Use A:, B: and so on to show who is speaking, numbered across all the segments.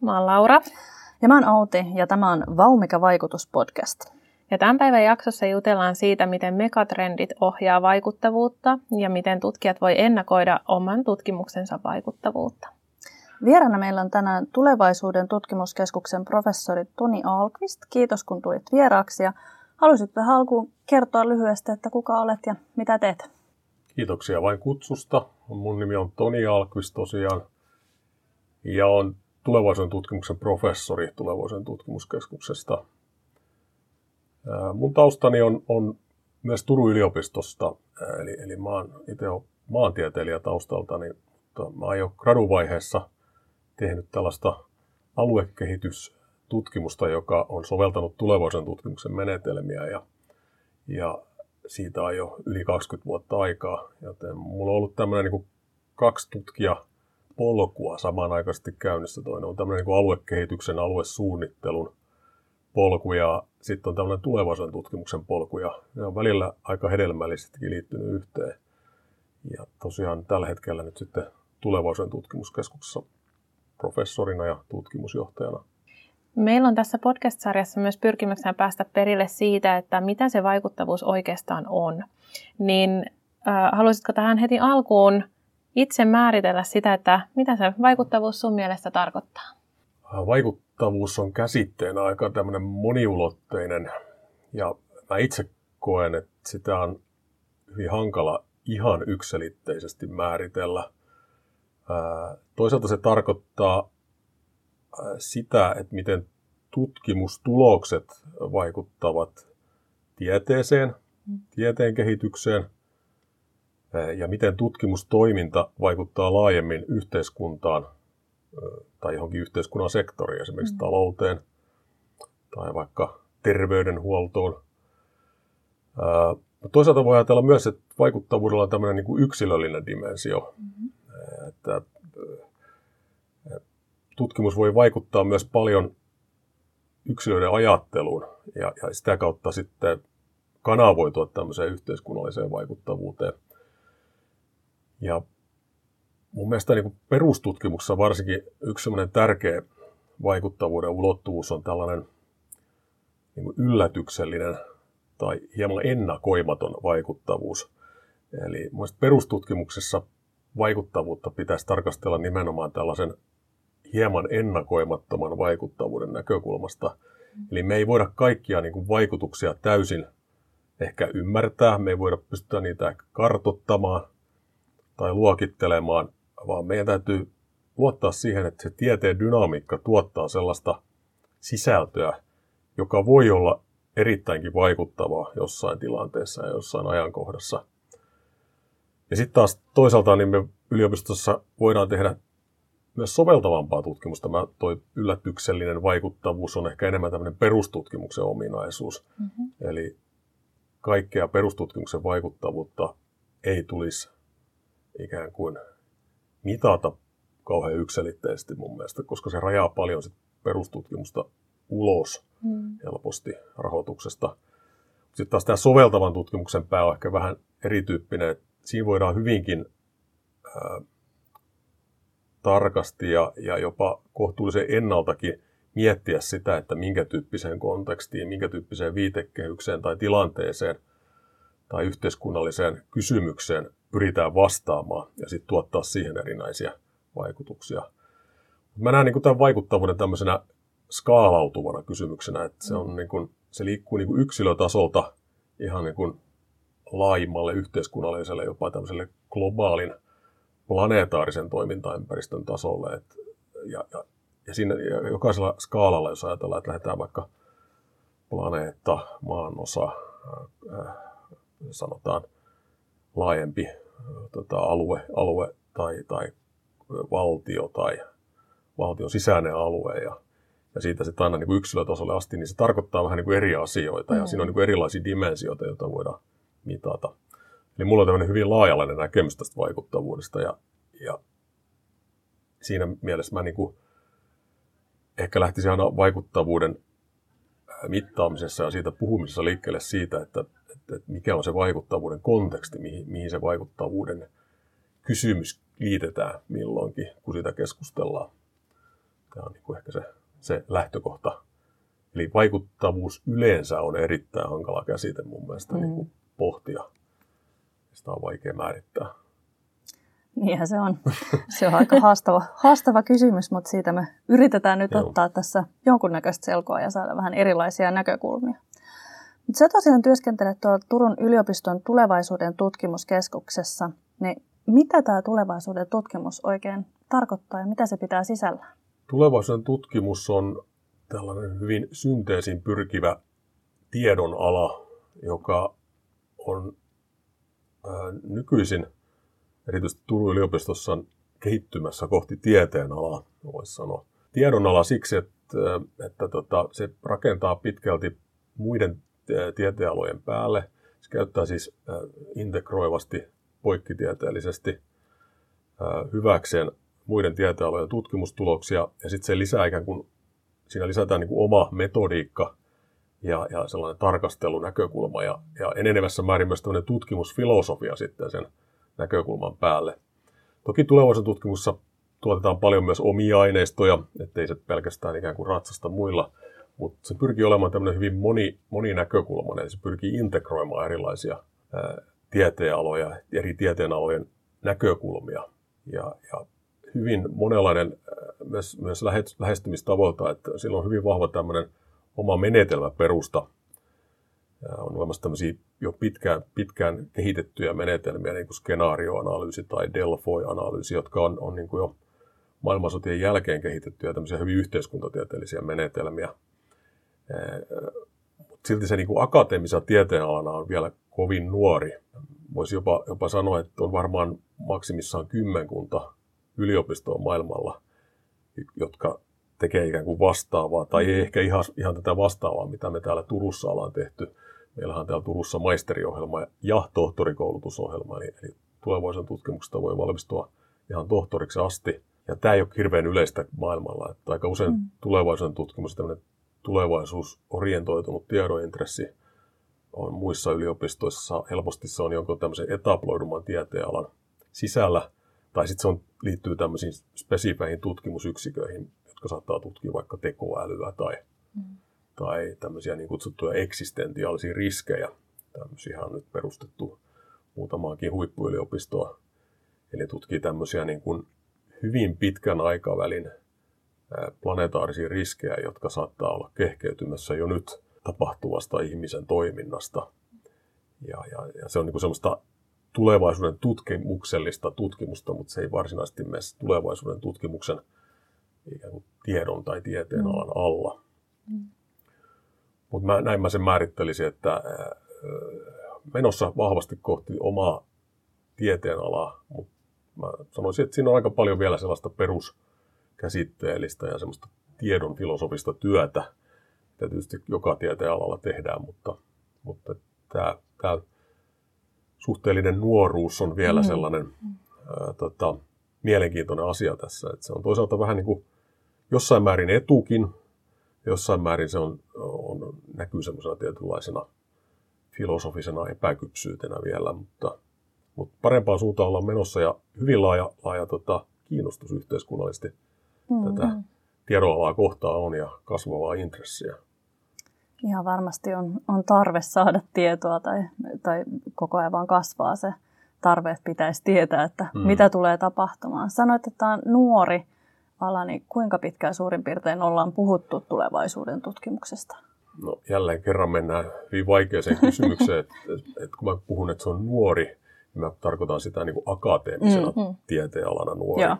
A: mä oon Laura.
B: Ja mä oon Outi, ja tämä on Vaumika vaikutuspodcast.
A: Ja tämän päivän jaksossa jutellaan siitä, miten megatrendit ohjaa vaikuttavuutta ja miten tutkijat voi ennakoida oman tutkimuksensa vaikuttavuutta.
B: Vieraana meillä on tänään tulevaisuuden tutkimuskeskuksen professori Toni Alkvist. Kiitos kun tulit vieraaksi ja haluaisitko alkuun kertoa lyhyesti, että kuka olet ja mitä teet?
C: Kiitoksia vain kutsusta. Mun nimi on Toni Alkvist tosiaan ja on tulevaisuuden tutkimuksen professori tulevaisuuden tutkimuskeskuksesta. Mun taustani on, on myös Turun yliopistosta, eli, eli mä oon itse maantieteilijä taustaltani, mutta mä oon jo graduvaiheessa tehnyt tällaista aluekehitystutkimusta, joka on soveltanut tulevaisuuden tutkimuksen menetelmiä ja, ja siitä on jo yli 20 vuotta aikaa, joten mulla on ollut tämmöinen niin kaksi tutkija polkua samanaikaisesti käynnissä. Toinen on tämmöinen niin aluekehityksen, aluesuunnittelun polku ja sitten on tämmöinen tulevaisuuden tutkimuksen polku ja ne on välillä aika hedelmällisestikin liittynyt yhteen. Ja tosiaan tällä hetkellä nyt sitten tulevaisuuden tutkimuskeskuksessa professorina ja tutkimusjohtajana.
A: Meillä on tässä podcast-sarjassa myös pyrkimyksenä päästä perille siitä, että mitä se vaikuttavuus oikeastaan on. Niin äh, haluaisitko tähän heti alkuun itse määritellä sitä, että mitä se vaikuttavuus sun mielestä tarkoittaa?
C: Vaikuttavuus on käsitteenä aika tämmöinen moniulotteinen ja mä itse koen, että sitä on hyvin hankala ihan yksilitteisesti määritellä. Toisaalta se tarkoittaa sitä, että miten tutkimustulokset vaikuttavat tieteeseen, mm. tieteen kehitykseen – ja miten tutkimustoiminta vaikuttaa laajemmin yhteiskuntaan tai johonkin yhteiskunnan sektoriin, esimerkiksi mm. talouteen tai vaikka terveydenhuoltoon. Toisaalta voi ajatella myös, että vaikuttavuudella on tämmöinen niin kuin yksilöllinen dimensio. Mm-hmm. Että tutkimus voi vaikuttaa myös paljon yksilöiden ajatteluun ja, ja sitä kautta sitten kanavoitua tämmöiseen yhteiskunnalliseen vaikuttavuuteen – ja mun mielestä niin perustutkimuksessa varsinkin yksi tärkeä vaikuttavuuden ulottuvuus on tällainen niin yllätyksellinen tai hieman ennakoimaton vaikuttavuus. Eli perustutkimuksessa vaikuttavuutta pitäisi tarkastella nimenomaan tällaisen hieman ennakoimattoman vaikuttavuuden näkökulmasta. Eli me ei voida kaikkia niin kuin vaikutuksia täysin ehkä ymmärtää, me ei voida pystyä niitä kartottamaan, tai luokittelemaan, vaan meidän täytyy luottaa siihen, että se tieteen dynamiikka tuottaa sellaista sisältöä, joka voi olla erittäinkin vaikuttavaa jossain tilanteessa ja jossain ajankohdassa. Ja sitten taas toisaalta niin me yliopistossa voidaan tehdä myös soveltavampaa tutkimusta. Mä toi yllätyksellinen vaikuttavuus on ehkä enemmän tämmöinen perustutkimuksen ominaisuus. Mm-hmm. Eli kaikkea perustutkimuksen vaikuttavuutta ei tulisi ikään kuin mitata kauhean yksilitteisesti mun mielestä, koska se rajaa paljon sit perustutkimusta ulos mm. helposti rahoituksesta. Sitten taas tämä soveltavan tutkimuksen pää on ehkä vähän erityyppinen. Siinä voidaan hyvinkin ää, tarkasti ja, ja jopa kohtuullisen ennaltakin miettiä sitä, että minkä tyyppiseen kontekstiin, minkä tyyppiseen viitekehykseen tai tilanteeseen tai yhteiskunnalliseen kysymykseen pyritään vastaamaan ja sitten tuottaa siihen erinäisiä vaikutuksia. Mä näen niin tämän vaikuttavuuden tämmöisenä skaalautuvana kysymyksenä, että se, on niin kuin, se liikkuu niin kuin yksilötasolta ihan niin kuin laajimmalle yhteiskunnalliselle, jopa tämmöiselle globaalin planeetaarisen toimintaympäristön tasolle. Et, ja, ja, ja siinä ja jokaisella skaalalla, jos ajatellaan, että lähdetään vaikka planeetta, maanosa, äh, sanotaan laajempi tota, alue, alue tai, tai valtio tai valtion sisäinen alue ja, ja siitä sitten aina niin kuin yksilötasolle asti, niin se tarkoittaa vähän niin kuin eri asioita ja mm. siinä on niin kuin erilaisia dimensioita, joita voidaan mitata. Eli mulla on tämmöinen hyvin laajalainen näkemys tästä vaikuttavuudesta ja, ja siinä mielessä mä niin kuin ehkä lähtisin aina vaikuttavuuden mittaamisessa ja siitä puhumisessa liikkeelle siitä, että että mikä on se vaikuttavuuden konteksti, mihin, mihin se vaikuttavuuden kysymys liitetään milloinkin, kun sitä keskustellaan. Tämä on niin kuin ehkä se, se lähtökohta. Eli vaikuttavuus yleensä on erittäin hankala käsite mun mielestä mm. niin kuin pohtia. Sitä on vaikea määrittää.
B: Niinhän se on. Se on aika haastava, haastava kysymys, mutta siitä me yritetään nyt Joo. ottaa tässä jonkunnäköistä selkoa ja saada vähän erilaisia näkökulmia. Mutta sä tosiaan työskentelet tuolla Turun yliopiston tulevaisuuden tutkimuskeskuksessa, niin mitä tämä tulevaisuuden tutkimus oikein tarkoittaa ja mitä se pitää sisällä?
C: Tulevaisuuden tutkimus on tällainen hyvin synteesin pyrkivä tiedon ala, joka on ää, nykyisin erityisesti Turun yliopistossa kehittymässä kohti tieteen alaa, voisi sanoa. Tiedon ala siksi, että, että tota, se rakentaa pitkälti muiden tieteenalojen päälle. Se käyttää siis integroivasti, poikkitieteellisesti hyväkseen muiden tieteenalojen tutkimustuloksia, ja sitten se lisää ikään kuin, siinä lisätään niin kuin oma metodiikka ja, ja sellainen tarkastelunäkökulma, ja, ja enenevässä määrin myös tämmöinen tutkimusfilosofia sitten sen näkökulman päälle. Toki tulevaisuuden tutkimuksessa tuotetaan paljon myös omia aineistoja, ettei se pelkästään ikään kuin ratsasta muilla mutta se pyrkii olemaan tämmöinen hyvin moni, moninäkökulmainen, se pyrkii integroimaan erilaisia ää, tieteenaloja, eri tieteenalojen näkökulmia. Ja, ja hyvin monenlainen myös, myös lähestymistavoilta, että sillä on hyvin vahva tämmöinen oma menetelmäperusta. On olemassa tämmöisiä jo pitkään, pitkään kehitettyjä menetelmiä, niin kuin skenaarioanalyysi tai Delphi-analyysi, jotka on, on niin kuin jo maailmansotien jälkeen kehitettyjä tämmöisiä hyvin yhteiskuntatieteellisiä menetelmiä, mutta silti se niin kuin akateemisena tieteenalana on vielä kovin nuori. Voisi jopa, jopa sanoa, että on varmaan maksimissaan kymmenkunta yliopistoa maailmalla, jotka tekee ikään kuin vastaavaa, tai ei ehkä ihan, ihan tätä vastaavaa, mitä me täällä Turussa ollaan tehty. Meillähän on täällä Turussa maisteriohjelma ja tohtorikoulutusohjelma, eli, eli tulevaisuuden tutkimuksesta voi valmistua ihan tohtoriksi asti. Ja tämä ei ole hirveän yleistä maailmalla. Että aika usein mm. tulevaisuuden tutkimus on tulevaisuusorientoitunut tiedointressi on muissa yliopistoissa helposti se on jonkun tämmöisen etabloiduman tieteenalan sisällä, tai sitten se on, liittyy tämmöisiin spesifeihin tutkimusyksiköihin, jotka saattaa tutkia vaikka tekoälyä tai, mm. tai tämmöisiä niin kutsuttuja eksistentiaalisia riskejä. Tämmöisiä on nyt perustettu muutamaankin huippuyliopistoa. Eli tutkii tämmöisiä niin kuin hyvin pitkän aikavälin planetaarisia riskejä, jotka saattaa olla kehkeytymässä jo nyt tapahtuvasta ihmisen toiminnasta. Ja, ja, ja se on niin kuin semmoista tulevaisuuden tutkimuksellista tutkimusta, mutta se ei varsinaisesti mene tulevaisuuden tutkimuksen ikään kuin tiedon tai tieteen mm. alan alla. Mm. Mutta näin mä sen määrittelisin, että menossa vahvasti kohti omaa tieteenalaa, mutta mä sanoisin, että siinä on aika paljon vielä sellaista perus käsitteellistä ja semmoista tiedon filosofista työtä, mitä tietysti joka tieteen alalla tehdään, mutta, mutta tämä, tämä suhteellinen nuoruus on vielä mm. sellainen ää, tota, mielenkiintoinen asia tässä. Että se on toisaalta vähän niin kuin jossain määrin etukin, jossain määrin se on, on, näkyy semmoisena tietynlaisena filosofisena epäkypsyytenä vielä, mutta, mutta parempaan suuntaan ollaan menossa ja hyvin laaja, laaja tota, kiinnostus yhteiskunnallisesti mm-hmm. tätä tiedonalaa kohtaa on ja kasvavaa intressiä.
B: Ihan varmasti on, on tarve saada tietoa tai, tai koko ajan vaan kasvaa se tarve, että pitäisi tietää, että mm. mitä tulee tapahtumaan. Sanoit, että tämä on nuori ala, niin kuinka pitkään suurin piirtein ollaan puhuttu tulevaisuuden tutkimuksesta?
C: No jälleen kerran mennään hyvin vaikeaseen kysymykseen, että, että kun mä puhun, että se on nuori, niin mä tarkoitan sitä niin kuin akateemisena mm-hmm. tieteenalana nuori. Joo.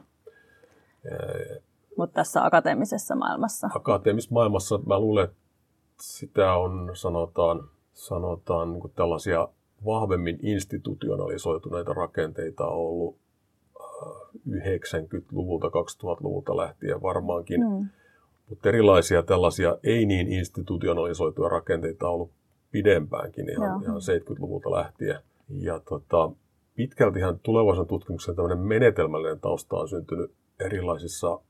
B: Mutta tässä akateemisessa maailmassa?
C: Akateemisessa maailmassa mä luulen, että sitä on, sanotaan, sanotaan niin kuin tällaisia vahvemmin institutionalisoituneita rakenteita on ollut 90-luvulta, äh, 2000-luvulta lähtien varmaankin. Mm. Mutta erilaisia tällaisia ei niin institutionalisoituja rakenteita on ollut pidempäänkin ihan, ihan 70-luvulta lähtien. Ja tota, pitkältihän tulevaisuuden tutkimuksen tämmöinen menetelmällinen tausta on syntynyt erilaisissa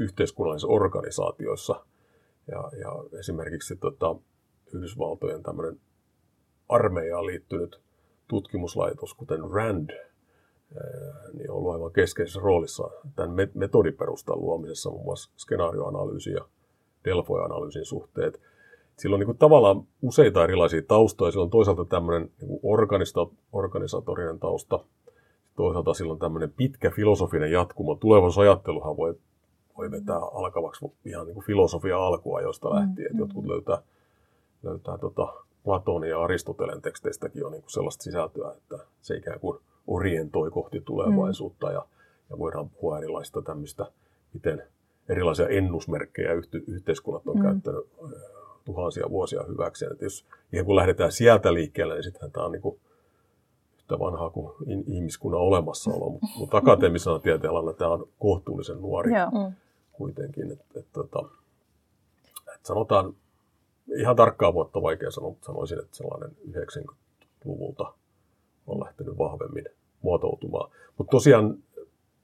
C: yhteiskunnallisissa organisaatioissa. Ja, ja esimerkiksi tota, Yhdysvaltojen tämmöinen armeijaan liittynyt tutkimuslaitos, kuten RAND, niin on ollut aivan keskeisessä roolissa tämän metodiperustan luomisessa, muun muassa skenaarioanalyysi ja Delphi-analyysin suhteet. Sillä on niin kuin tavallaan useita erilaisia taustoja. Sillä on toisaalta tämmöinen niin organista, organisatorinen tausta, toisaalta sillä on tämmöinen pitkä filosofinen jatkumo. Tulevaisuusajatteluhan voi, voi vetää alkavaksi ihan niin kuin filosofia alkua, josta mm, lähtien. Mm. Jotkut löytää, löytää tota Platonin ja Aristotelen teksteistäkin on niin kuin sellaista sisältöä, että se ikään kuin orientoi kohti tulevaisuutta mm. ja, ja voidaan puhua erilaista tämmöistä, miten erilaisia ennusmerkkejä yhteiskunnat on mm. käyttänyt tuhansia vuosia hyväksi. Että jos ihan kun lähdetään sieltä liikkeelle, niin sittenhän tämä on niin kuin yhtä vanhaa kuin ihmiskunnan olemassaolo. Mutta mut akateemisena tieteenalana tämä on kohtuullisen nuori Joo. Kuitenkin. Et, et, tota, et sanotaan, ihan tarkkaa vuotta vaikea sanoa, mutta sanoisin, että sellainen 90-luvulta on lähtenyt vahvemmin muotoutumaan. Mutta tosiaan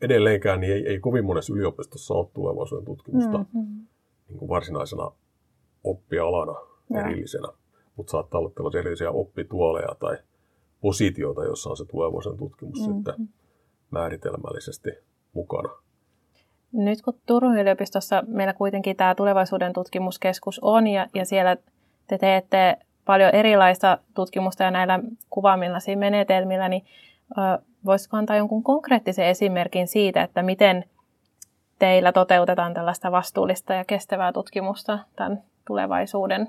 C: edelleenkään niin ei, ei kovin monessa yliopistossa ole tulevaisuuden tutkimusta mm-hmm. niin kuin varsinaisena oppialana ja. erillisenä. Mutta saattaa olla tällaisia erillisiä oppituoleja tai positioita, jossa on se tulevaisuuden tutkimus mm-hmm. sitten määritelmällisesti mukana.
A: Nyt kun Turun yliopistossa meillä kuitenkin tämä tulevaisuuden tutkimuskeskus on ja, ja siellä te teette paljon erilaista tutkimusta ja näillä kuvaamilla menetelmillä, niin voisiko antaa jonkun konkreettisen esimerkin siitä, että miten teillä toteutetaan tällaista vastuullista ja kestävää tutkimusta tämän tulevaisuuden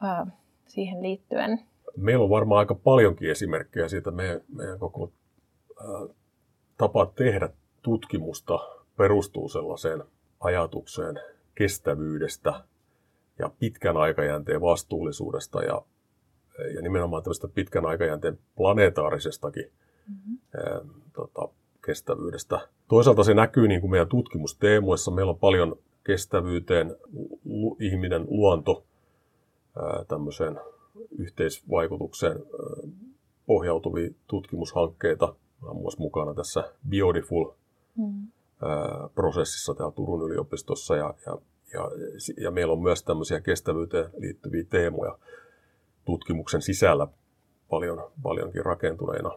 A: ää, siihen liittyen?
C: Meillä on varmaan aika paljonkin esimerkkejä siitä. Meidän, meidän koko ää, tapa tehdä tutkimusta perustuu sellaiseen ajatukseen kestävyydestä ja pitkän aikajänteen vastuullisuudesta ja, ja nimenomaan tällaista pitkän aikajänteen planeetaarisestakin mm-hmm. ää, tota, kestävyydestä. Toisaalta se näkyy niin kuin meidän tutkimusteemoissa. Meillä on paljon kestävyyteen, lu, ihminen, luonto, ää, tämmöiseen yhteisvaikutukseen ää, pohjautuvia tutkimushankkeita. Olen myös mukana tässä Biodiful mm. prosessissa täällä Turun yliopistossa ja, ja, ja, ja meillä on myös tämmöisiä kestävyyteen liittyviä teemoja tutkimuksen sisällä paljon, paljonkin rakentuneina.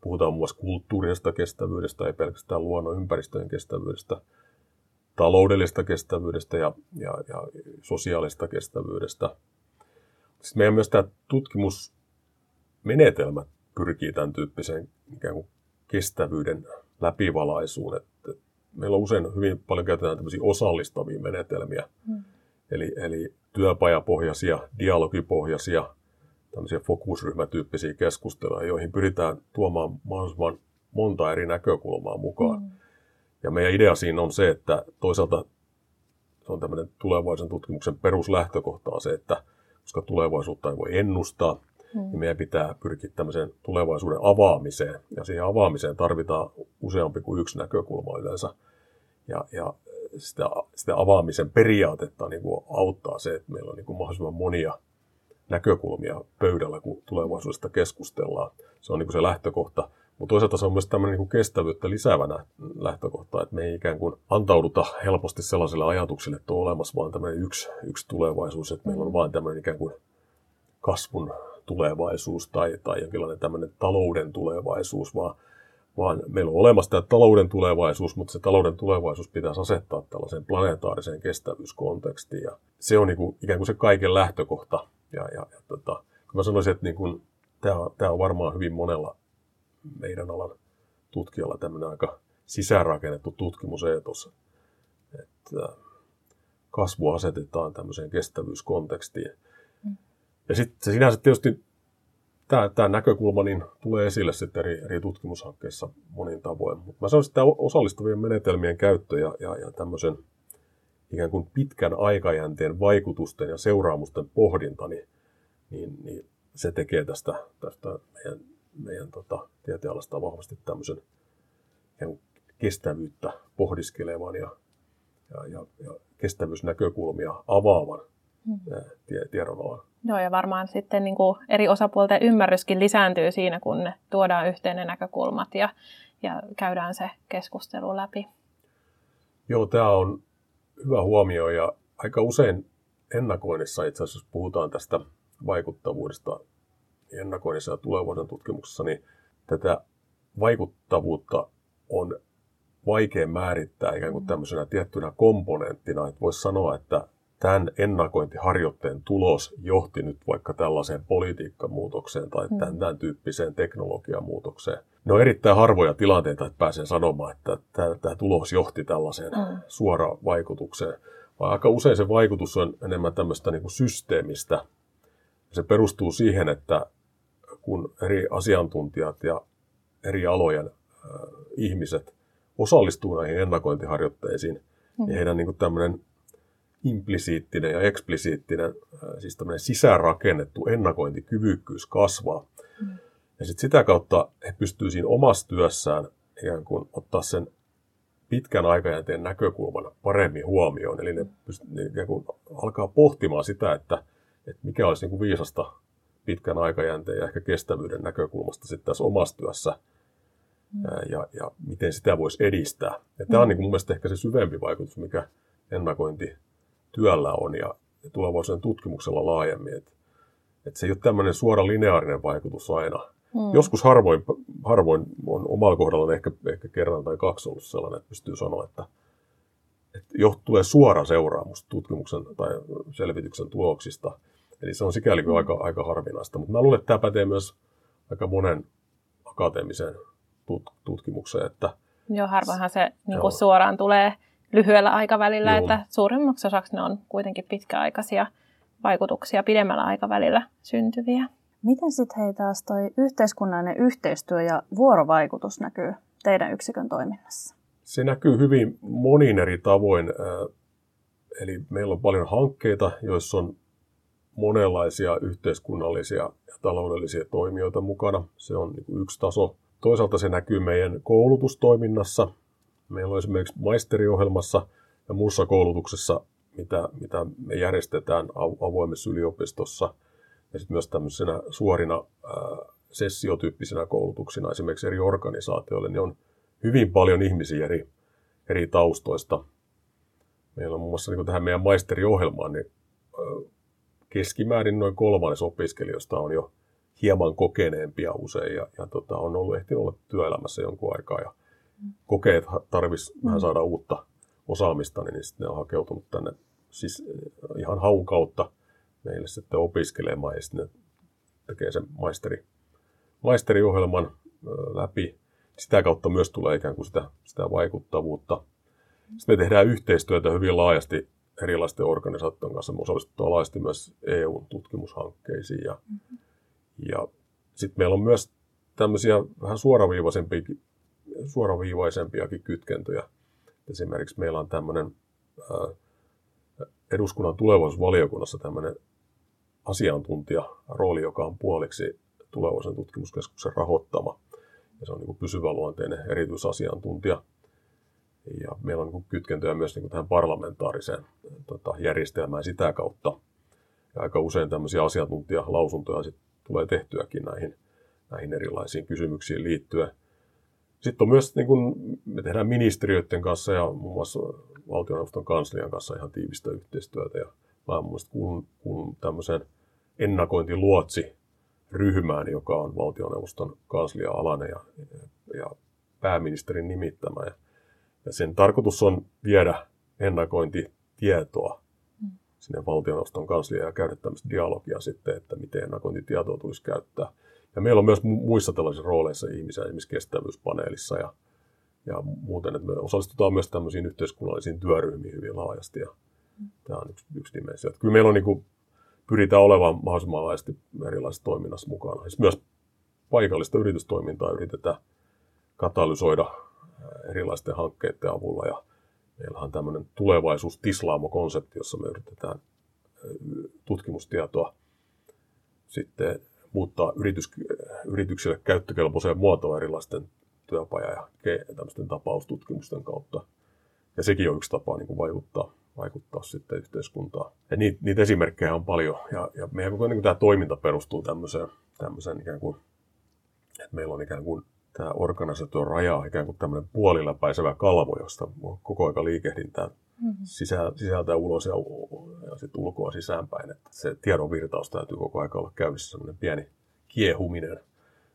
C: Puhutaan muun muassa kulttuurisesta kestävyydestä, ei pelkästään luonnon ympäristöjen kestävyydestä, taloudellisesta kestävyydestä ja, ja, ja sosiaalista kestävyydestä. Sitten meidän myös tämä tutkimusmenetelmä pyrkii tämän tyyppiseen ikään kuin kestävyyden läpivalaisuun. Että meillä on usein hyvin paljon käytetään tämmöisiä osallistavia menetelmiä, mm. eli, eli työpajapohjaisia, dialogipohjaisia, tämmöisiä fokusryhmätyyppisiä keskusteluja, joihin pyritään tuomaan mahdollisimman monta eri näkökulmaa mukaan. Mm. Ja meidän idea siinä on se, että toisaalta se on tämmöinen tulevaisuuden tutkimuksen peruslähtökohta on se, että koska tulevaisuutta ei voi ennustaa, mm. niin meidän pitää pyrkiä tämmöiseen tulevaisuuden avaamiseen. Ja siihen avaamiseen tarvitaan useampi kuin yksi näkökulma yleensä. Ja, ja sitä, sitä avaamisen periaatetta niin kuin auttaa se, että meillä on niin kuin mahdollisimman monia näkökulmia pöydällä, kun tulevaisuudesta keskustellaan. Se on niin kuin se lähtökohta. Mutta toisaalta se on myös tämmöinen niin kestävyyttä lisäävänä lähtökohta, että me ei ikään kuin antauduta helposti sellaiselle ajatukselle, että on olemassa vain tämmöinen yksi, yksi tulevaisuus, että meillä on vain tämmöinen ikään kuin kasvun tulevaisuus tai, tai jonkinlainen tämmöinen talouden tulevaisuus, vaan, vaan meillä on olemassa tämä talouden tulevaisuus, mutta se talouden tulevaisuus pitäisi asettaa tällaiseen planetaariseen kestävyyskontekstiin. Ja se on niin kuin, ikään kuin se kaiken lähtökohta. Ja, ja, ja tota, mä sanoisin, että niin kuin, tämä, tämä on varmaan hyvin monella meidän alan tutkijalla tämmöinen aika sisäänrakennettu tutkimuseetos, että kasvu asetetaan tämmöiseen kestävyyskontekstiin. Ja sitten sinänsä tietysti tämä, tämä näkökulma niin tulee esille sitten eri, eri tutkimushankkeissa monin tavoin. Mutta mä sanoisin, että tämä osallistavien menetelmien käyttö ja, ja, ja tämmöisen ikään kuin pitkän aikajänteen vaikutusten ja seuraamusten pohdinta, niin, niin, niin se tekee tästä, tästä meidän meidän tota, tieteenalasta vahvasti tämmöisen kestävyyttä pohdiskelevan ja, ja, ja, ja kestävyysnäkökulmia avaavan hmm. tie, tiedonalan.
A: Joo, ja varmaan sitten niin kuin eri osapuolten ymmärryskin lisääntyy siinä, kun ne tuodaan yhteen ne näkökulmat ja, ja käydään se keskustelu läpi.
C: Joo, tämä on hyvä huomio ja aika usein ennakoinnissa itse asiassa, jos puhutaan tästä vaikuttavuudesta ennakoinnissa ja tulevaisuuden tutkimuksessa, niin tätä vaikuttavuutta on vaikea määrittää ikään kuin tämmöisenä tiettynä komponenttina, että voisi sanoa, että tämän ennakointiharjoitteen tulos johti nyt vaikka tällaiseen politiikkamuutokseen tai mm. tämän, tämän tyyppiseen teknologiamuutokseen. Ne on erittäin harvoja tilanteita, että pääsen sanomaan, että tämä, tämä tulos johti tällaiseen mm. suoraan vaikutukseen. Vaan aika usein se vaikutus on enemmän tämmöistä niin kuin systeemistä. Se perustuu siihen, että kun eri asiantuntijat ja eri alojen äh, ihmiset osallistuu näihin ennakointiharjoitteisiin, mm. niin heidän niin kuin tämmöinen implisiittinen ja eksplisiittinen, äh, siis tämmöinen sisäänrakennettu ennakointikyvykkyys kasvaa. Mm. Ja sitten sitä kautta he pystyvät siinä omassa työssään ikään kuin ottaa sen pitkän aikajänteen näkökulman paremmin huomioon. Eli ne, pyst- ne ikään kuin alkaa pohtimaan sitä, että, että mikä olisi niin kuin viisasta pitkän aikajänteen ja ehkä kestävyyden näkökulmasta sitten tässä omassa työssä mm. ja, ja miten sitä voisi edistää. Ja tämä on mm. niin kuin mun mielestä ehkä se syvempi vaikutus, mikä ennakointi työllä on ja tulevaisuuden tutkimuksella laajemmin. Että, että se ei ole tämmöinen suora lineaarinen vaikutus aina. Mm. Joskus harvoin, harvoin on omalla kohdalla ehkä, ehkä kerran tai kaksi ollut sellainen, että pystyy sanoa, että, että jo tulee suora seuraamus tutkimuksen tai selvityksen tuloksista. Eli se on sikäli mm. aika, aika harvinaista. Mutta mä luulen, että tämä pätee myös aika monen akateemisen tut- tutkimukseen. Että,
A: Joo, harvoinhan se niin kuin suoraan tulee lyhyellä aikavälillä, Joo. että suurimmaksi osaksi ne on kuitenkin pitkäaikaisia vaikutuksia pidemmällä aikavälillä syntyviä.
B: Miten sitten hei taas toi yhteiskunnallinen yhteistyö ja vuorovaikutus näkyy teidän yksikön toiminnassa?
C: Se näkyy hyvin monin eri tavoin. Eli meillä on paljon hankkeita, joissa on monenlaisia yhteiskunnallisia ja taloudellisia toimijoita mukana. Se on niin yksi taso. Toisaalta se näkyy meidän koulutustoiminnassa, Meillä on esimerkiksi maisteriohjelmassa ja muussa koulutuksessa, mitä, mitä me järjestetään avoimessa yliopistossa ja sitten myös tämmöisenä suorina ää, sessiotyyppisinä koulutuksina esimerkiksi eri organisaatioille, niin on hyvin paljon ihmisiä eri, eri taustoista. Meillä on muun muassa niin tähän meidän maisteriohjelmaan, niin keskimäärin noin kolmannes opiskelijoista on jo hieman kokeneempia usein ja, ja tota, on ollut ehtinyt olla työelämässä jonkun aikaa. Ja kokee, että tarvitsisi mm. vähän saada uutta osaamista, niin sitten ne on hakeutunut tänne siis eh, ihan haun kautta meille sitten opiskelemaan ja sitten ne tekee sen maisteri, maisteriohjelman läpi. Sitä kautta myös tulee ikään kuin sitä, sitä vaikuttavuutta. Sitten me tehdään yhteistyötä hyvin laajasti erilaisten organisaatioiden kanssa. Me osallistutaan laajasti myös EU-tutkimushankkeisiin. Ja, mm-hmm. ja sitten meillä on myös tämmöisiä vähän suoraviivaisempia suoraviivaisempiakin kytkentöjä. Esimerkiksi meillä on tämmöinen eduskunnan tulevaisuusvaliokunnassa tämmöinen asiantuntijarooli, joka on puoliksi tulevaisuuden tutkimuskeskuksen rahoittama. Ja se on niin pysyväluonteinen erityisasiantuntija. Ja meillä on niin kytkentöjä myös niin tähän parlamentaariseen tota, järjestelmään sitä kautta. Ja aika usein tämmöisiä asiantuntijalausuntoja sit tulee tehtyäkin näihin, näihin erilaisiin kysymyksiin liittyen. Sitten on myös, niin kuin me tehdään ministeriöiden kanssa ja muun muassa valtioneuvoston kanslian kanssa ihan tiivistä yhteistyötä. Ja mä muun muassa kuulun, kuulun tämmöiseen ennakointiluotsi ryhmään, joka on valtioneuvoston kanslia-alainen ja, ja pääministerin nimittämä. Ja, ja sen tarkoitus on viedä ennakointitietoa mm. sinne valtioneuvoston kansliaan ja käydä tämmöistä dialogia sitten, että miten ennakointitietoa tulisi käyttää. Ja meillä on myös muissa tällaisissa rooleissa ihmisiä, esimerkiksi kestävyyspaneelissa ja, ja muuten, että me osallistutaan myös tämmöisiin yhteiskunnallisiin työryhmiin hyvin laajasti ja tämä on yksi, yksi dimensio. Että kyllä meillä on niin kuin, pyritään olemaan mahdollisimman laajasti erilaisissa toiminnassa mukana. Siis myös paikallista yritystoimintaa yritetään katalysoida erilaisten hankkeiden avulla ja meillähän on tämmöinen tulevaisuus tislaamo-konsepti, jossa me yritetään tutkimustietoa sitten muuttaa yritys, yrityksille käyttökelpoiseen muotoon erilaisten työpaja- ja tämmöisten tapaustutkimusten kautta. Ja sekin on yksi tapa niin kuin vaikuttaa, vaikuttaa sitten yhteiskuntaan. Ja niitä, niitä esimerkkejä on paljon. Ja, ja meidän koko niin tämä toiminta perustuu tämmöiseen, tämmöiseen ikään kuin, että meillä on ikään kuin tämä organisaation raja ikään kuin tämmöinen puoliläpäisevä kalvo, josta koko aika liikehdintää mm-hmm. sisä, sisältä ulos ja, ja sitten ulkoa sisäänpäin. Että se tiedon virtaus täytyy koko ajan olla käynnissä, semmoinen pieni kiehuminen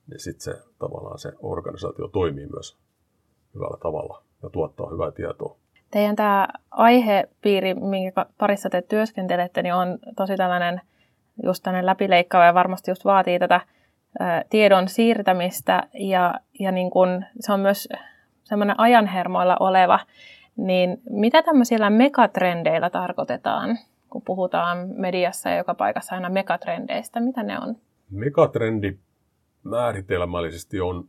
C: niin sitten se tavallaan se organisaatio toimii myös hyvällä tavalla ja tuottaa hyvää tietoa.
A: Teidän tämä aihepiiri, minkä parissa te työskentelette, niin on tosi tällainen just tällainen läpileikkaava ja varmasti just vaatii tätä tiedon siirtämistä ja, ja niin kun, se on myös semmoinen ajanhermoilla oleva, niin mitä tämmöisillä megatrendeillä tarkoitetaan, kun puhutaan mediassa ja joka paikassa aina megatrendeistä, mitä ne on?
C: Megatrendi määritelmällisesti on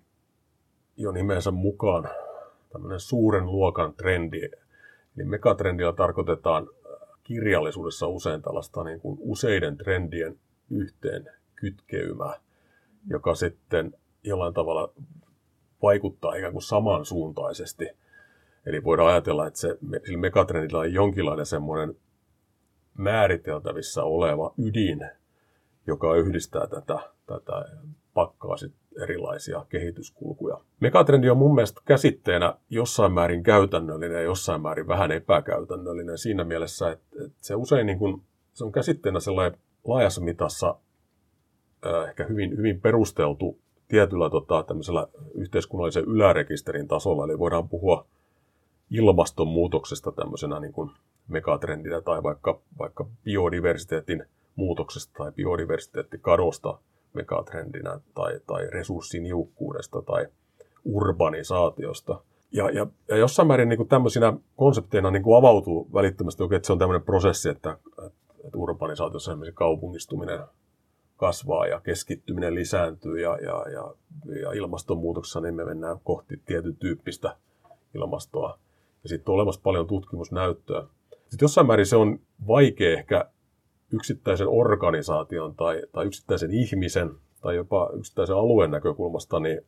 C: jo nimensä mukaan tämmöinen suuren luokan trendi. Eli megatrendillä tarkoitetaan kirjallisuudessa usein tällaista niin kuin useiden trendien yhteen kytkeymää, joka sitten jollain tavalla vaikuttaa ikään kuin samansuuntaisesti. Eli voidaan ajatella, että se, sillä megatrendillä on jonkinlainen semmoinen määriteltävissä oleva ydin, joka yhdistää tätä, tätä pakkaa sit erilaisia kehityskulkuja. Megatrendi on mun mielestä käsitteenä jossain määrin käytännöllinen ja jossain määrin vähän epäkäytännöllinen siinä mielessä, että, että se usein niin kuin, se on käsitteenä sellainen laajassa mitassa ehkä hyvin, hyvin perusteltu tietyllä tota, tämmöisellä yhteiskunnallisen ylärekisterin tasolla, eli voidaan puhua ilmastonmuutoksesta tämmöisenä niin kuin megatrendinä tai vaikka, vaikka biodiversiteetin muutoksesta tai biodiversiteettikadosta megatrendinä tai, tai resurssiniukkuudesta tai urbanisaatiosta. Ja, ja, ja jossain määrin niin kuin tämmöisinä konsepteina niin kuin avautuu välittömästi, että se on tämmöinen prosessi, että, että urbanisaatiossa esimerkiksi kaupungistuminen kasvaa ja keskittyminen lisääntyy ja, ja, ja, ja ilmastonmuutoksessa niin me mennään kohti tietyn tyyppistä ilmastoa. Ja sitten on olemassa paljon tutkimusnäyttöä. Sitten jossain määrin se on vaikea ehkä yksittäisen organisaation tai, tai yksittäisen ihmisen tai jopa yksittäisen alueen näkökulmasta niin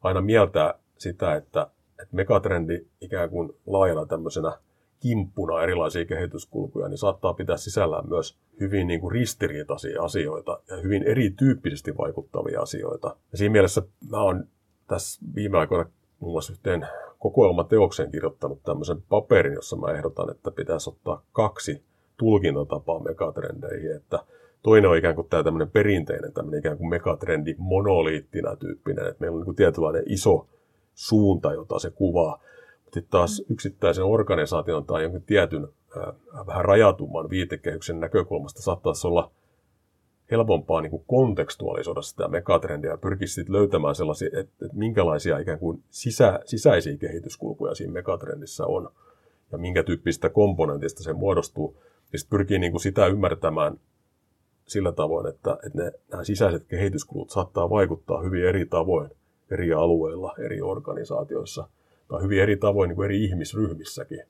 C: aina mieltää sitä, että, että megatrendi ikään kuin laajana tämmöisenä kimppuna erilaisia kehityskulkuja, niin saattaa pitää sisällään myös hyvin niin kuin ristiriitaisia asioita ja hyvin erityyppisesti vaikuttavia asioita. Ja siinä mielessä mä oon tässä viime aikoina muun muassa yhteen kokoelmateokseen kirjoittanut tämmöisen paperin, jossa mä ehdotan, että pitäisi ottaa kaksi tulkintatapaa megatrendeihin, että toinen on ikään kuin tämä tämmöinen perinteinen, tämmöinen ikään kuin megatrendi monoliittina tyyppinen, että meillä on niin kuin tietynlainen iso suunta, jota se kuvaa. Sitten taas yksittäisen organisaation tai jonkin tietyn äh, vähän rajatumman viitekehyksen näkökulmasta saattaisi olla helpompaa niin kuin kontekstualisoida sitä megatrendiä ja pyrkisi sitten löytämään sellaisia, että, että minkälaisia ikään kuin sisä, sisäisiä kehityskulkuja siinä megatrendissä on ja minkä tyyppistä komponentista se muodostuu. Ja sitten pyrkii niin kuin sitä ymmärtämään sillä tavoin, että, että ne, nämä sisäiset kehityskulut saattaa vaikuttaa hyvin eri tavoin eri alueilla, eri organisaatioissa tai hyvin eri tavoin niin kuin eri ihmisryhmissäkin.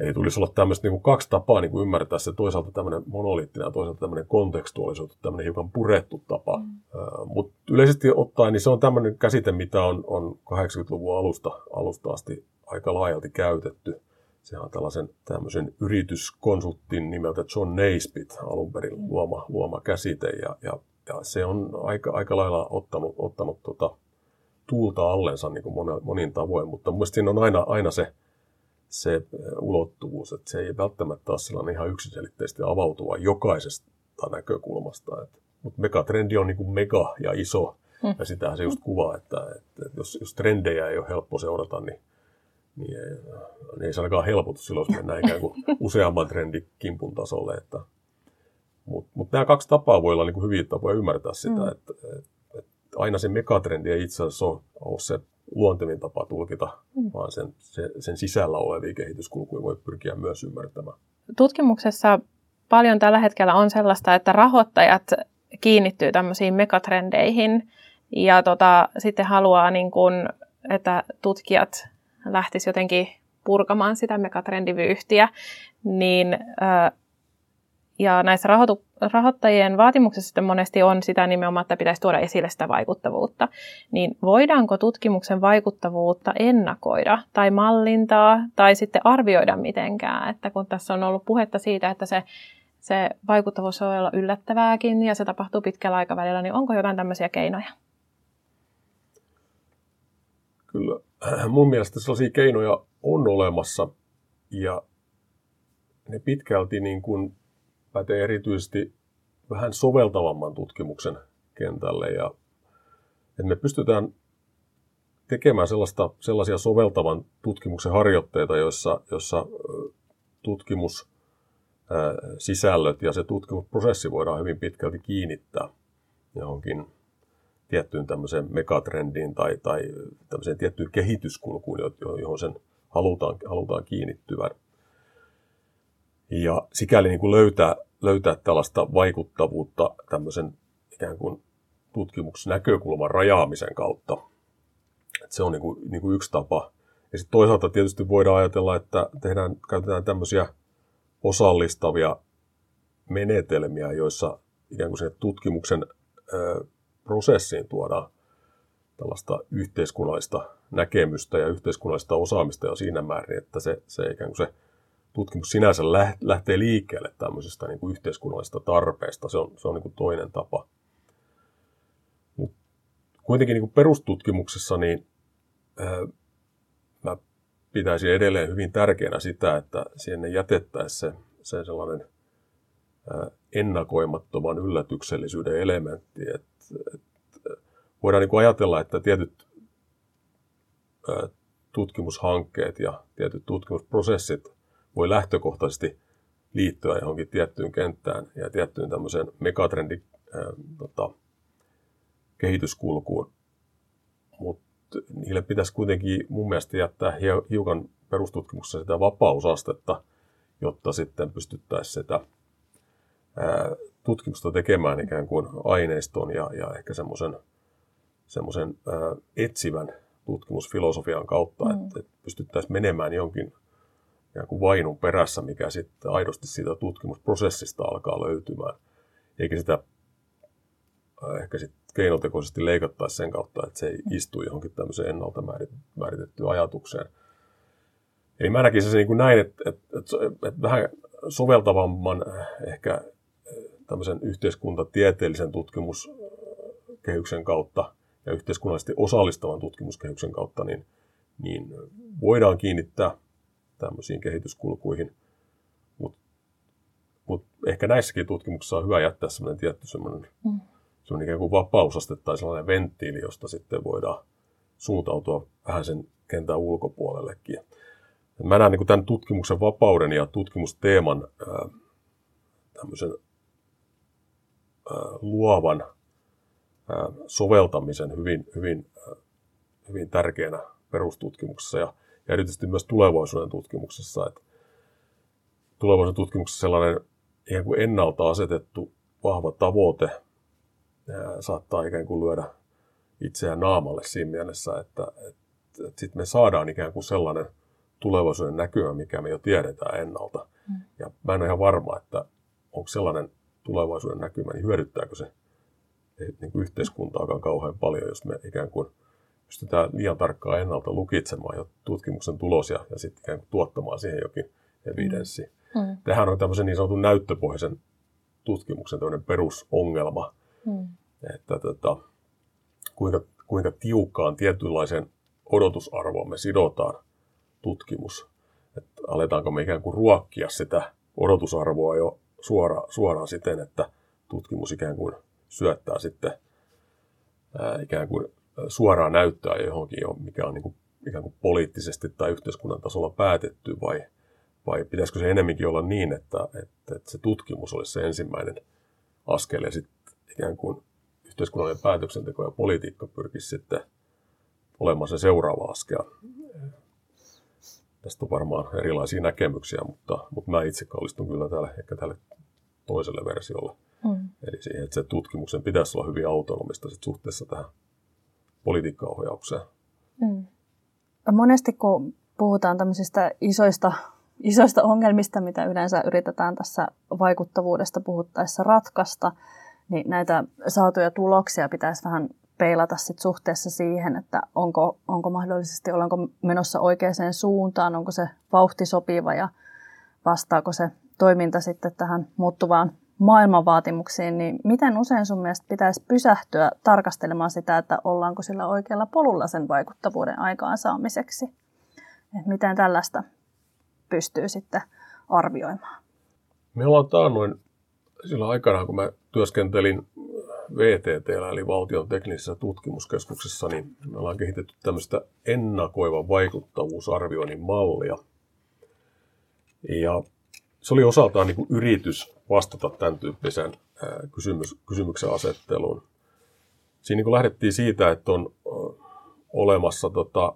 C: Eli tulisi olla tämmöistä niin kuin kaksi tapaa niin kuin ymmärtää se toisaalta tämmöinen monoliittinen ja toisaalta tämmöinen kontekstualisoitu, tämmöinen hiukan purettu tapa. Mm. Mutta yleisesti ottaen niin se on tämmöinen käsite, mitä on, on 80-luvun alusta, alusta asti aika laajalti käytetty. Se on tällaisen tämmöisen yrityskonsulttin nimeltä John Naisbitt alun perin mm. luoma, luoma käsite ja, ja, ja se on aika, aika lailla ottanut, ottanut tota, tuulta allensa niin kuin monin, monin tavoin, mutta mielestäni siinä on aina, aina se, se ulottuvuus, että se ei välttämättä ole sellainen ihan yksiselitteisesti avautuva jokaisesta näkökulmasta. Et, mutta megatrendi on niin kuin mega ja iso, mm. ja sitähän se just kuvaa, että, että jos, jos trendejä ei ole helppo seurata, niin niin ei, niin ei se ainakaan helpotu silloin, jos mennään ikään kuin useamman trendikimpun tasolle. Että, mutta mut nämä kaksi tapaa voi olla niin kuin hyviä tapoja ymmärtää sitä, mm. että, että, että aina se megatrendi ei itse asiassa ole, ole se luontevin tapa tulkita, mm. vaan sen, se, sen sisällä olevia kehityskulkuja voi pyrkiä myös ymmärtämään.
A: Tutkimuksessa paljon tällä hetkellä on sellaista, että rahoittajat kiinnittyy tämmöisiin megatrendeihin ja tota, sitten haluaa, niin kun, että tutkijat lähtisi jotenkin purkamaan sitä megatrendivyyhtiä, niin ja näissä rahoitu- rahoittajien vaatimuksissa sitten monesti on sitä nimenomaan, että pitäisi tuoda esille sitä vaikuttavuutta. Niin voidaanko tutkimuksen vaikuttavuutta ennakoida tai mallintaa tai sitten arvioida mitenkään? Että kun tässä on ollut puhetta siitä, että se, se vaikuttavuus voi olla yllättävääkin ja se tapahtuu pitkällä aikavälillä, niin onko jotain tämmöisiä keinoja?
C: Kyllä mun mielestä sellaisia keinoja on olemassa ja ne pitkälti niin kuin pätee erityisesti vähän soveltavamman tutkimuksen kentälle ja että me pystytään tekemään sellaista, sellaisia soveltavan tutkimuksen harjoitteita, joissa, joissa tutkimus sisällöt ja se tutkimusprosessi voidaan hyvin pitkälti kiinnittää johonkin tiettyyn tämmöiseen megatrendiin tai, tai tämmöiseen tiettyyn kehityskulkuun, johon sen halutaan, halutaan kiinnittyvän. Ja sikäli niin kuin löytää, löytää tällaista vaikuttavuutta tämmöisen ikään kuin tutkimusnäkökulman rajaamisen kautta. että se on niin kuin, niin kuin yksi tapa. Ja sitten toisaalta tietysti voidaan ajatella, että tehdään, käytetään tämmöisiä osallistavia menetelmiä, joissa ikään kuin sen tutkimuksen ö, prosessiin tuodaan tällaista yhteiskunnallista näkemystä ja yhteiskunnallista osaamista jo siinä määrin, että se, se ikään kuin se tutkimus sinänsä lähtee liikkeelle tämmöisestä niin kuin yhteiskunnallisesta tarpeesta. Se on, se on niin kuin toinen tapa. Mut kuitenkin niin kuin perustutkimuksessa niin, ää, mä pitäisin edelleen hyvin tärkeänä sitä, että sinne jätettäisiin se, se sellainen ää, ennakoimattoman yllätyksellisyyden elementti. Et, et, voidaan niin kuin ajatella, että tietyt ää, tutkimushankkeet ja tietyt tutkimusprosessit voi lähtökohtaisesti liittyä johonkin tiettyyn kenttään ja tiettyyn tämmöiseen megatrendin ää, tota, kehityskulkuun. Mutta niille pitäisi kuitenkin mun mielestä jättää hiukan perustutkimuksessa sitä vapausastetta, jotta sitten pystyttäisiin sitä ää, tutkimusta tekemään ikään kuin aineiston ja, ja ehkä semmoisen semmoisen etsivän tutkimusfilosofian kautta, mm. että, että pystyttäisiin menemään jonkin ikään kuin vainun perässä, mikä sitten aidosti siitä tutkimusprosessista alkaa löytymään. Eikä sitä ehkä sitten keinotekoisesti leikattaisi sen kautta, että se ei istu johonkin tämmöiseen ennalta määritettyyn ajatukseen. Eli mä näkisin se niin kuin näin, että, että, että, että vähän soveltavamman ehkä tämmöisen yhteiskuntatieteellisen tutkimuskehyksen kautta ja yhteiskunnallisesti osallistavan tutkimuskehyksen kautta, niin, niin voidaan kiinnittää tämmöisiin kehityskulkuihin. Mutta mut ehkä näissäkin tutkimuksissa on hyvä jättää semmoinen tietty semmoinen, mm. semmoinen ikään kuin vapausaste tai sellainen venttiili, josta sitten voidaan suuntautua vähän sen kentän ulkopuolellekin. Mä näen niin tämän tutkimuksen vapauden ja tutkimusteeman ää, tämmöisen ää, luovan ää, soveltamisen hyvin, hyvin, ää, hyvin tärkeänä perustutkimuksessa ja ja erityisesti myös tulevaisuuden tutkimuksessa. Että tulevaisuuden tutkimuksessa sellainen ihan kuin ennalta asetettu vahva tavoite saattaa ikään kuin lyödä itseään naamalle siinä mielessä, että, että, että sitten me saadaan ikään kuin sellainen tulevaisuuden näkymä, mikä me jo tiedetään ennalta. Mm. Ja mä en ole ihan varma, että onko sellainen tulevaisuuden näkymä, niin hyödyttääkö se niin kuin yhteiskuntaakaan kauhean paljon, jos me ikään kuin – pystytään liian tarkkaan ennalta lukitsemaan jo tutkimuksen tulos ja, ja sitten ikään kuin tuottamaan siihen jokin evidenssi. Mm. mm. Tähän on tämmöisen niin sanotun näyttöpohjaisen tutkimuksen perusongelma, mm. että tota, kuinka, kuinka tiukkaan tietynlaiseen odotusarvoon me sidotaan tutkimus. Että aletaanko me ikään kuin ruokkia sitä odotusarvoa jo suora, suoraan siten, että tutkimus ikään kuin syöttää sitten ää, ikään kuin suoraa näyttöä johonkin, mikä on niin kuin, ikään kuin poliittisesti tai yhteiskunnan tasolla päätetty, vai, vai pitäisikö se enemmänkin olla niin, että, että, että se tutkimus olisi se ensimmäinen askel ja sitten ikään kuin yhteiskunnallinen päätöksenteko ja politiikka pyrkisi sitten olemaan se seuraava askel. Tästä on varmaan erilaisia näkemyksiä, mutta, mutta mä itse kallistun kyllä täällä, ehkä tälle toiselle versiolle. Mm. Eli siihen, että se tutkimuksen pitäisi olla hyvin autonomista sit suhteessa tähän politiikkaohjaukseen. Mm.
B: Monesti kun puhutaan tämmöisistä isoista, isoista ongelmista, mitä yleensä yritetään tässä vaikuttavuudesta puhuttaessa ratkaista, niin näitä saatuja tuloksia pitäisi vähän peilata sit suhteessa siihen, että onko, onko mahdollisesti, ollaanko menossa oikeaan suuntaan, onko se vauhti sopiva ja vastaako se toiminta sitten tähän muuttuvaan maailman vaatimuksiin, niin miten usein sun mielestä pitäisi pysähtyä tarkastelemaan sitä, että ollaanko sillä oikealla polulla sen vaikuttavuuden aikaansaamiseksi? Et miten tällaista pystyy sitten arvioimaan?
C: Me ollaan taannoin sillä aikana, kun mä työskentelin VTT, eli Valtion teknisessä tutkimuskeskuksessa, niin me ollaan kehitetty tämmöistä ennakoivan vaikuttavuusarvioinnin mallia. Ja se oli osaltaan niin kuin yritys vastata tämän tyyppiseen kysymys, kysymyksen asetteluun. Siinä niin kuin lähdettiin siitä, että on olemassa, tota,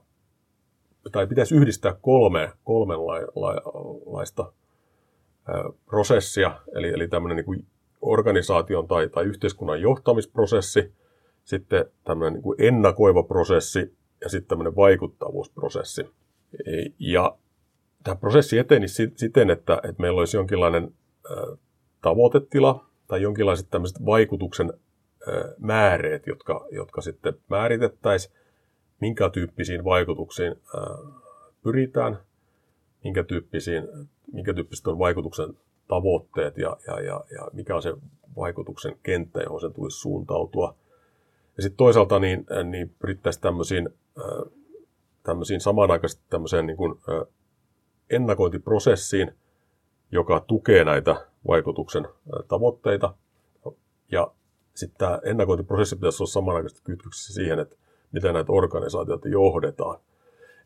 C: tai pitäisi yhdistää kolme, kolmenlaista prosessia, eli, eli tämmöinen niin kuin organisaation tai, tai yhteiskunnan johtamisprosessi, sitten tämmöinen niin kuin ennakoiva prosessi ja sitten tämmöinen vaikuttavuusprosessi. Ja tämä prosessi eteni siten, että, että meillä olisi jonkinlainen tavoitetila tai jonkinlaiset tämmöiset vaikutuksen määreet, jotka, jotka sitten määritettäisiin, minkä tyyppisiin vaikutuksiin pyritään, minkä, tyyppisiin, minkä tyyppiset on vaikutuksen tavoitteet ja, ja, ja, ja mikä on se vaikutuksen kenttä, johon se tulisi suuntautua. Ja sitten toisaalta niin, niin pyrittäisiin tämmöisiin, tämmöisiin samanaikaisesti tämmöiseen niin kuin ennakointiprosessiin, joka tukee näitä vaikutuksen tavoitteita. Ja sitten tämä ennakointiprosessi pitäisi olla samanaikaisesti kytköksissä siihen, että miten näitä organisaatioita johdetaan.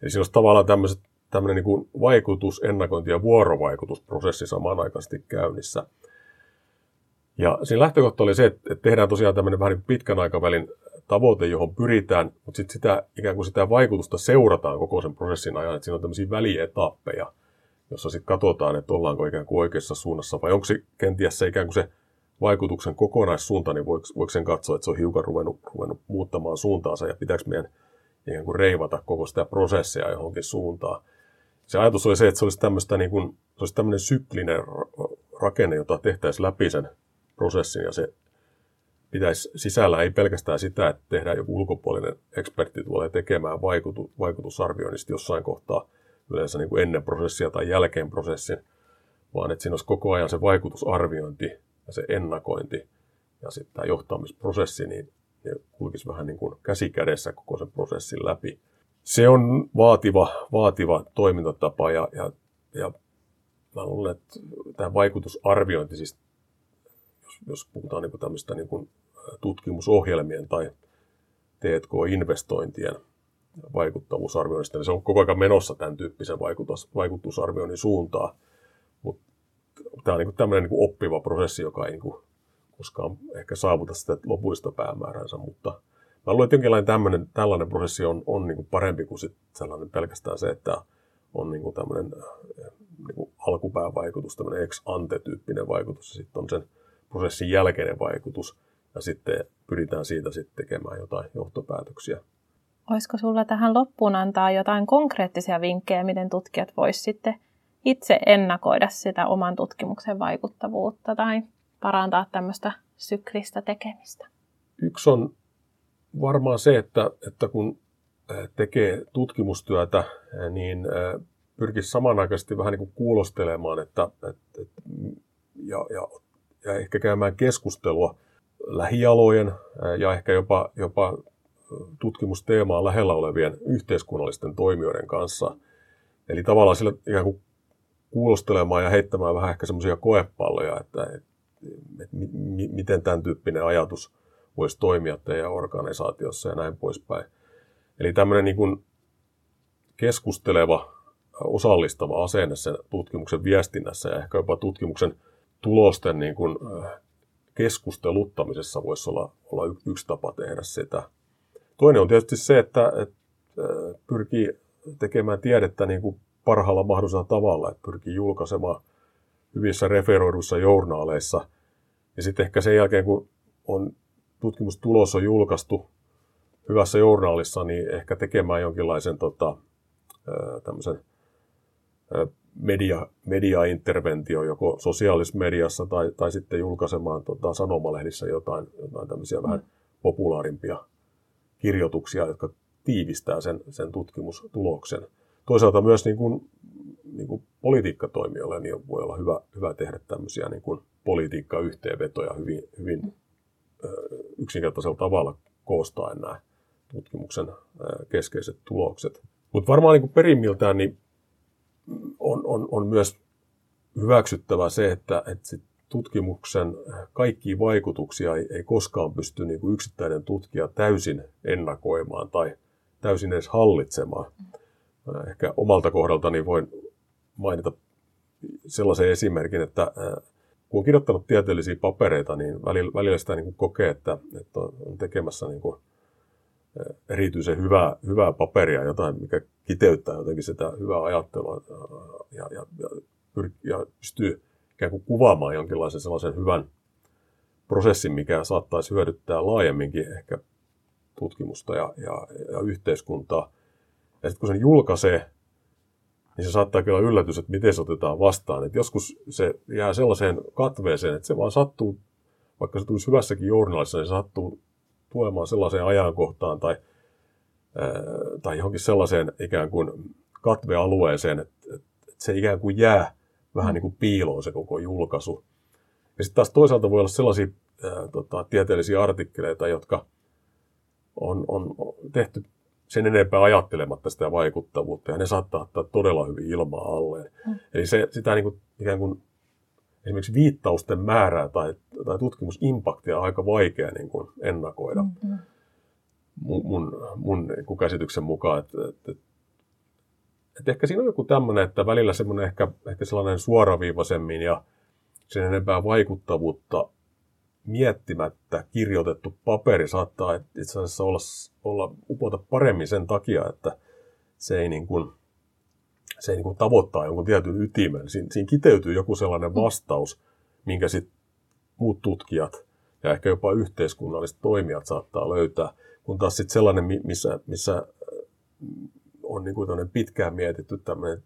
C: Eli siinä olisi tavallaan tämmöiset, tämmöinen niin kuin vaikutus, ennakointi ja vuorovaikutusprosessi samanaikaisesti käynnissä. Ja siinä lähtökohta oli se, että tehdään tosiaan tämmöinen vähän niin pitkän aikavälin tavoite, johon pyritään, mutta sitten sitä, ikään kuin sitä vaikutusta seurataan koko sen prosessin ajan, että siinä on tämmöisiä välietappeja, jossa sitten katsotaan, että ollaanko ikään kuin oikeassa suunnassa, vai onko se kenties se ikään kuin se vaikutuksen kokonaissuunta, niin voiko, voiko sen katsoa, että se on hiukan ruvennut, ruvennut muuttamaan suuntaansa, ja pitääkö meidän ikään kuin reivata koko sitä prosessia johonkin suuntaan. Se ajatus oli se, että se olisi, tämmöistä niin kuin, se olisi tämmöinen syklinen rakenne, jota tehtäisiin läpi sen prosessin, ja se pitäisi sisällä ei pelkästään sitä, että tehdään joku ulkopuolinen ekspertti tulee tekemään vaikutu, vaikutusarvioinnista jossain kohtaa yleensä niin kuin ennen prosessia tai jälkeen prosessin, vaan että siinä olisi koko ajan se vaikutusarviointi ja se ennakointi ja sitten tämä johtamisprosessi, niin ne kulkisi vähän niin kuin käsi kädessä koko sen prosessin läpi. Se on vaativa, vaativa toimintatapa ja, ja, ja mä luulen, että tämä vaikutusarviointi, siis jos, jos puhutaan niin kuin tämmöistä niin kuin tutkimusohjelmien tai T&K-investointien vaikuttavuusarvioinnista, se on koko ajan menossa tämän tyyppisen vaikutus, vaikutusarvioinnin suuntaan. Mutta tämä on niin tämmöinen niin oppiva prosessi, joka ei niin koskaan ehkä saavuta sitä lopullista päämääränsä, mutta mä luulen, että jonkinlainen tämmöinen, tällainen prosessi on, on niin parempi kuin sit sellainen pelkästään se, että on niin tämmöinen niin alkupäävaikutus, tämmöinen ex ante-tyyppinen vaikutus, ja sitten on sen prosessin jälkeinen vaikutus, ja sitten pyritään siitä sitten tekemään jotain johtopäätöksiä.
A: Olisiko sulla tähän loppuun antaa jotain konkreettisia vinkkejä, miten tutkijat voisivat sitten itse ennakoida sitä oman tutkimuksen vaikuttavuutta tai parantaa tämmöistä syklistä tekemistä?
C: Yksi on varmaan se, että, että kun tekee tutkimustyötä, niin pyrkisi samanaikaisesti vähän niin kuin kuulostelemaan että, että, että, ja, ja, ja ehkä käymään keskustelua lähialojen ja ehkä jopa, jopa tutkimusteemaa lähellä olevien yhteiskunnallisten toimijoiden kanssa. Eli tavallaan sillä ikään kuin kuulostelemaan ja heittämään vähän ehkä semmoisia koepalloja, että, että, että miten tämän tyyppinen ajatus voisi toimia teidän organisaatiossa ja näin poispäin. Eli tämmöinen niin kuin keskusteleva, osallistava asenne sen tutkimuksen viestinnässä ja ehkä jopa tutkimuksen tulosten niin kuin keskusteluttamisessa voisi olla, olla yksi tapa tehdä sitä. Toinen on tietysti se, että, että pyrkii tekemään tiedettä niin kuin parhaalla mahdollisella tavalla, että pyrkii julkaisemaan hyvissä referoiduissa journaaleissa. Ja sitten ehkä sen jälkeen, kun on tutkimustulos on julkaistu hyvässä journaalissa, niin ehkä tekemään jonkinlaisen tota, tämmöisen media, media-interventio joko sosiaalisessa mediassa tai, tai sitten julkaisemaan tota, sanomalehdissä jotain, jotain tämmöisiä vähän populaarimpia kirjoituksia, jotka tiivistää sen, sen tutkimustuloksen. Toisaalta myös niin kuin, niin kuin politiikkatoimijoille niin voi olla hyvä, hyvä tehdä tämmöisiä niin kuin politiikkayhteenvetoja hyvin, hyvin yksinkertaisella tavalla koostaen nämä tutkimuksen keskeiset tulokset. Mutta varmaan niin kuin perimmiltään niin on, on, on myös hyväksyttävä se, että, että sit tutkimuksen kaikkia vaikutuksia ei, ei koskaan pysty niin kuin yksittäinen tutkija täysin ennakoimaan tai täysin edes hallitsemaan. Ehkä omalta kohdaltani voin mainita sellaisen esimerkin, että kun on kirjoittanut tieteellisiä papereita, niin välillä, välillä sitä niin kuin kokee, että, että on tekemässä niin kuin erityisen hyvää, hyvää paperia, jotain, mikä kiteyttää jotenkin sitä hyvää ajattelua ja, ja, ja, ja pystyy ikään kuin kuvaamaan jonkinlaisen sellaisen hyvän prosessin, mikä saattaisi hyödyttää laajemminkin ehkä tutkimusta ja, ja, ja yhteiskuntaa. Ja sitten kun sen julkaisee, niin se saattaa olla yllätys, että miten se otetaan vastaan. Et joskus se jää sellaiseen katveeseen, että se vaan sattuu, vaikka se tulisi hyvässäkin journalissa, niin se sattuu tulemaan sellaiseen ajankohtaan tai, tai johonkin sellaiseen ikään kuin katvealueeseen, että, että se ikään kuin jää vähän niin kuin piiloon se koko julkaisu. Ja sitten taas toisaalta voi olla sellaisia ää, tota, tieteellisiä artikkeleita, jotka on, on tehty sen enempää ajattelematta sitä vaikuttavuutta, ja ne saattaa ottaa todella hyvin ilmaa alleen. Mm. Eli se, sitä niin kuin, ikään kuin esimerkiksi viittausten määrää tai, tai tutkimusimpaktia on aika vaikea niin kuin ennakoida mm-hmm. mun, mun, mun niin käsityksen mukaan. Että, että, että ehkä siinä on joku tämmöinen, että välillä semmoinen ehkä, ehkä sellainen suoraviivaisemmin ja sen enempää vaikuttavuutta miettimättä kirjoitettu paperi saattaa itse asiassa olla, olla upota paremmin sen takia, että se ei, niin kuin, se niin kuin tavoittaa jonkun tietyn ytimen. Siin, siinä kiteytyy joku sellainen mm. vastaus, minkä sitten muut tutkijat ja ehkä jopa yhteiskunnalliset toimijat saattaa löytää. Kun taas sitten sellainen, missä, missä on niin kuin pitkään mietitty tämmöinen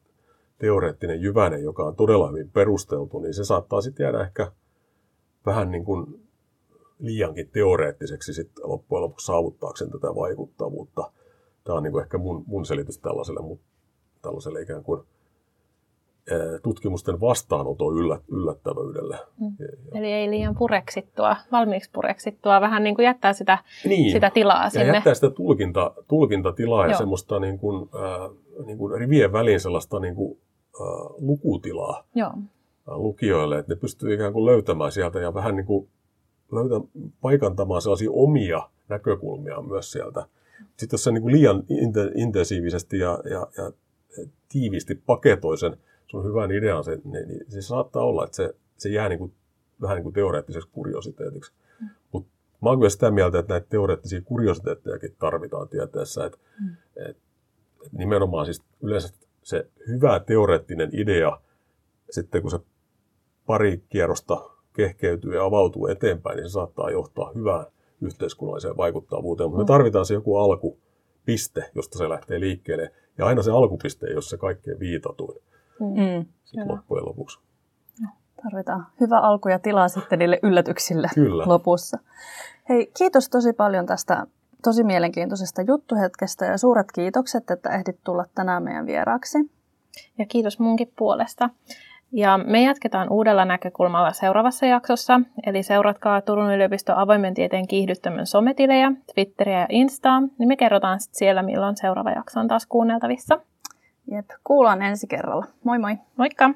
C: teoreettinen jyvänen, joka on todella hyvin perusteltu, niin se saattaa sitten jäädä ehkä vähän niin kuin liiankin teoreettiseksi sitten loppujen lopuksi saavuttaakseen tätä vaikuttavuutta. Tämä on niin kuin ehkä mun, mun selitys tällaiselle, tällaiselle ikään kuin tutkimusten vastaanoton yllät, yllättävyydelle. Mm.
A: Ja, Eli ei liian pureksittua, valmiiksi pureksittua, vähän niin kuin jättää sitä, niin, sitä tilaa ja sinne.
C: jättää sitä tulkinta, tulkintatilaa Joo. ja semmoista niin kuin, äh, niin kuin rivien väliin sellaista niin kuin, äh, lukutilaa Joo. lukijoille, että ne pystyy ikään kuin löytämään sieltä ja vähän niin kuin löytää paikantamaan sellaisia omia näkökulmia myös sieltä. Sitten jos se niin kuin liian intensiivisesti ja, ja, ja tiiviisti paketoi sen sun hyvän idean, se, niin, niin se saattaa olla, että se, se jää niin kuin, vähän niin kuin teoreettiseksi kuriositeetiksi. Mm. Mutta mä oon sitä mieltä, että näitä teoreettisia kuriositeettejakin tarvitaan tieteessä. Että, mm. et, et nimenomaan siis yleensä se hyvä teoreettinen idea, sitten kun se pari kierrosta kehkeytyy ja avautuu eteenpäin, niin se saattaa johtaa hyvään yhteiskunnalliseen vaikuttavuuteen. Mutta me mm. tarvitaan se joku alkupiste, josta se lähtee liikkeelle. Ja aina se alkupiste se kaikkein viitatuin mm. sitten loppujen lopuksi.
B: Tarvitaan hyvä alku ja tilaa sitten niille yllätyksille Kyllä. lopussa. Hei, kiitos tosi paljon tästä tosi mielenkiintoisesta juttuhetkestä ja suuret kiitokset, että ehdit tulla tänään meidän vieraaksi.
A: Ja kiitos munkin puolesta. Ja me jatketaan uudella näkökulmalla seuraavassa jaksossa, eli seuratkaa Turun yliopiston avoimen tieteen kiihdyttämön sometilejä, Twitteriä ja Instaa, niin me kerrotaan sitten siellä, milloin seuraava jakso on taas kuunneltavissa.
B: Jep, kuullaan ensi kerralla. Moi moi!
A: Moikka!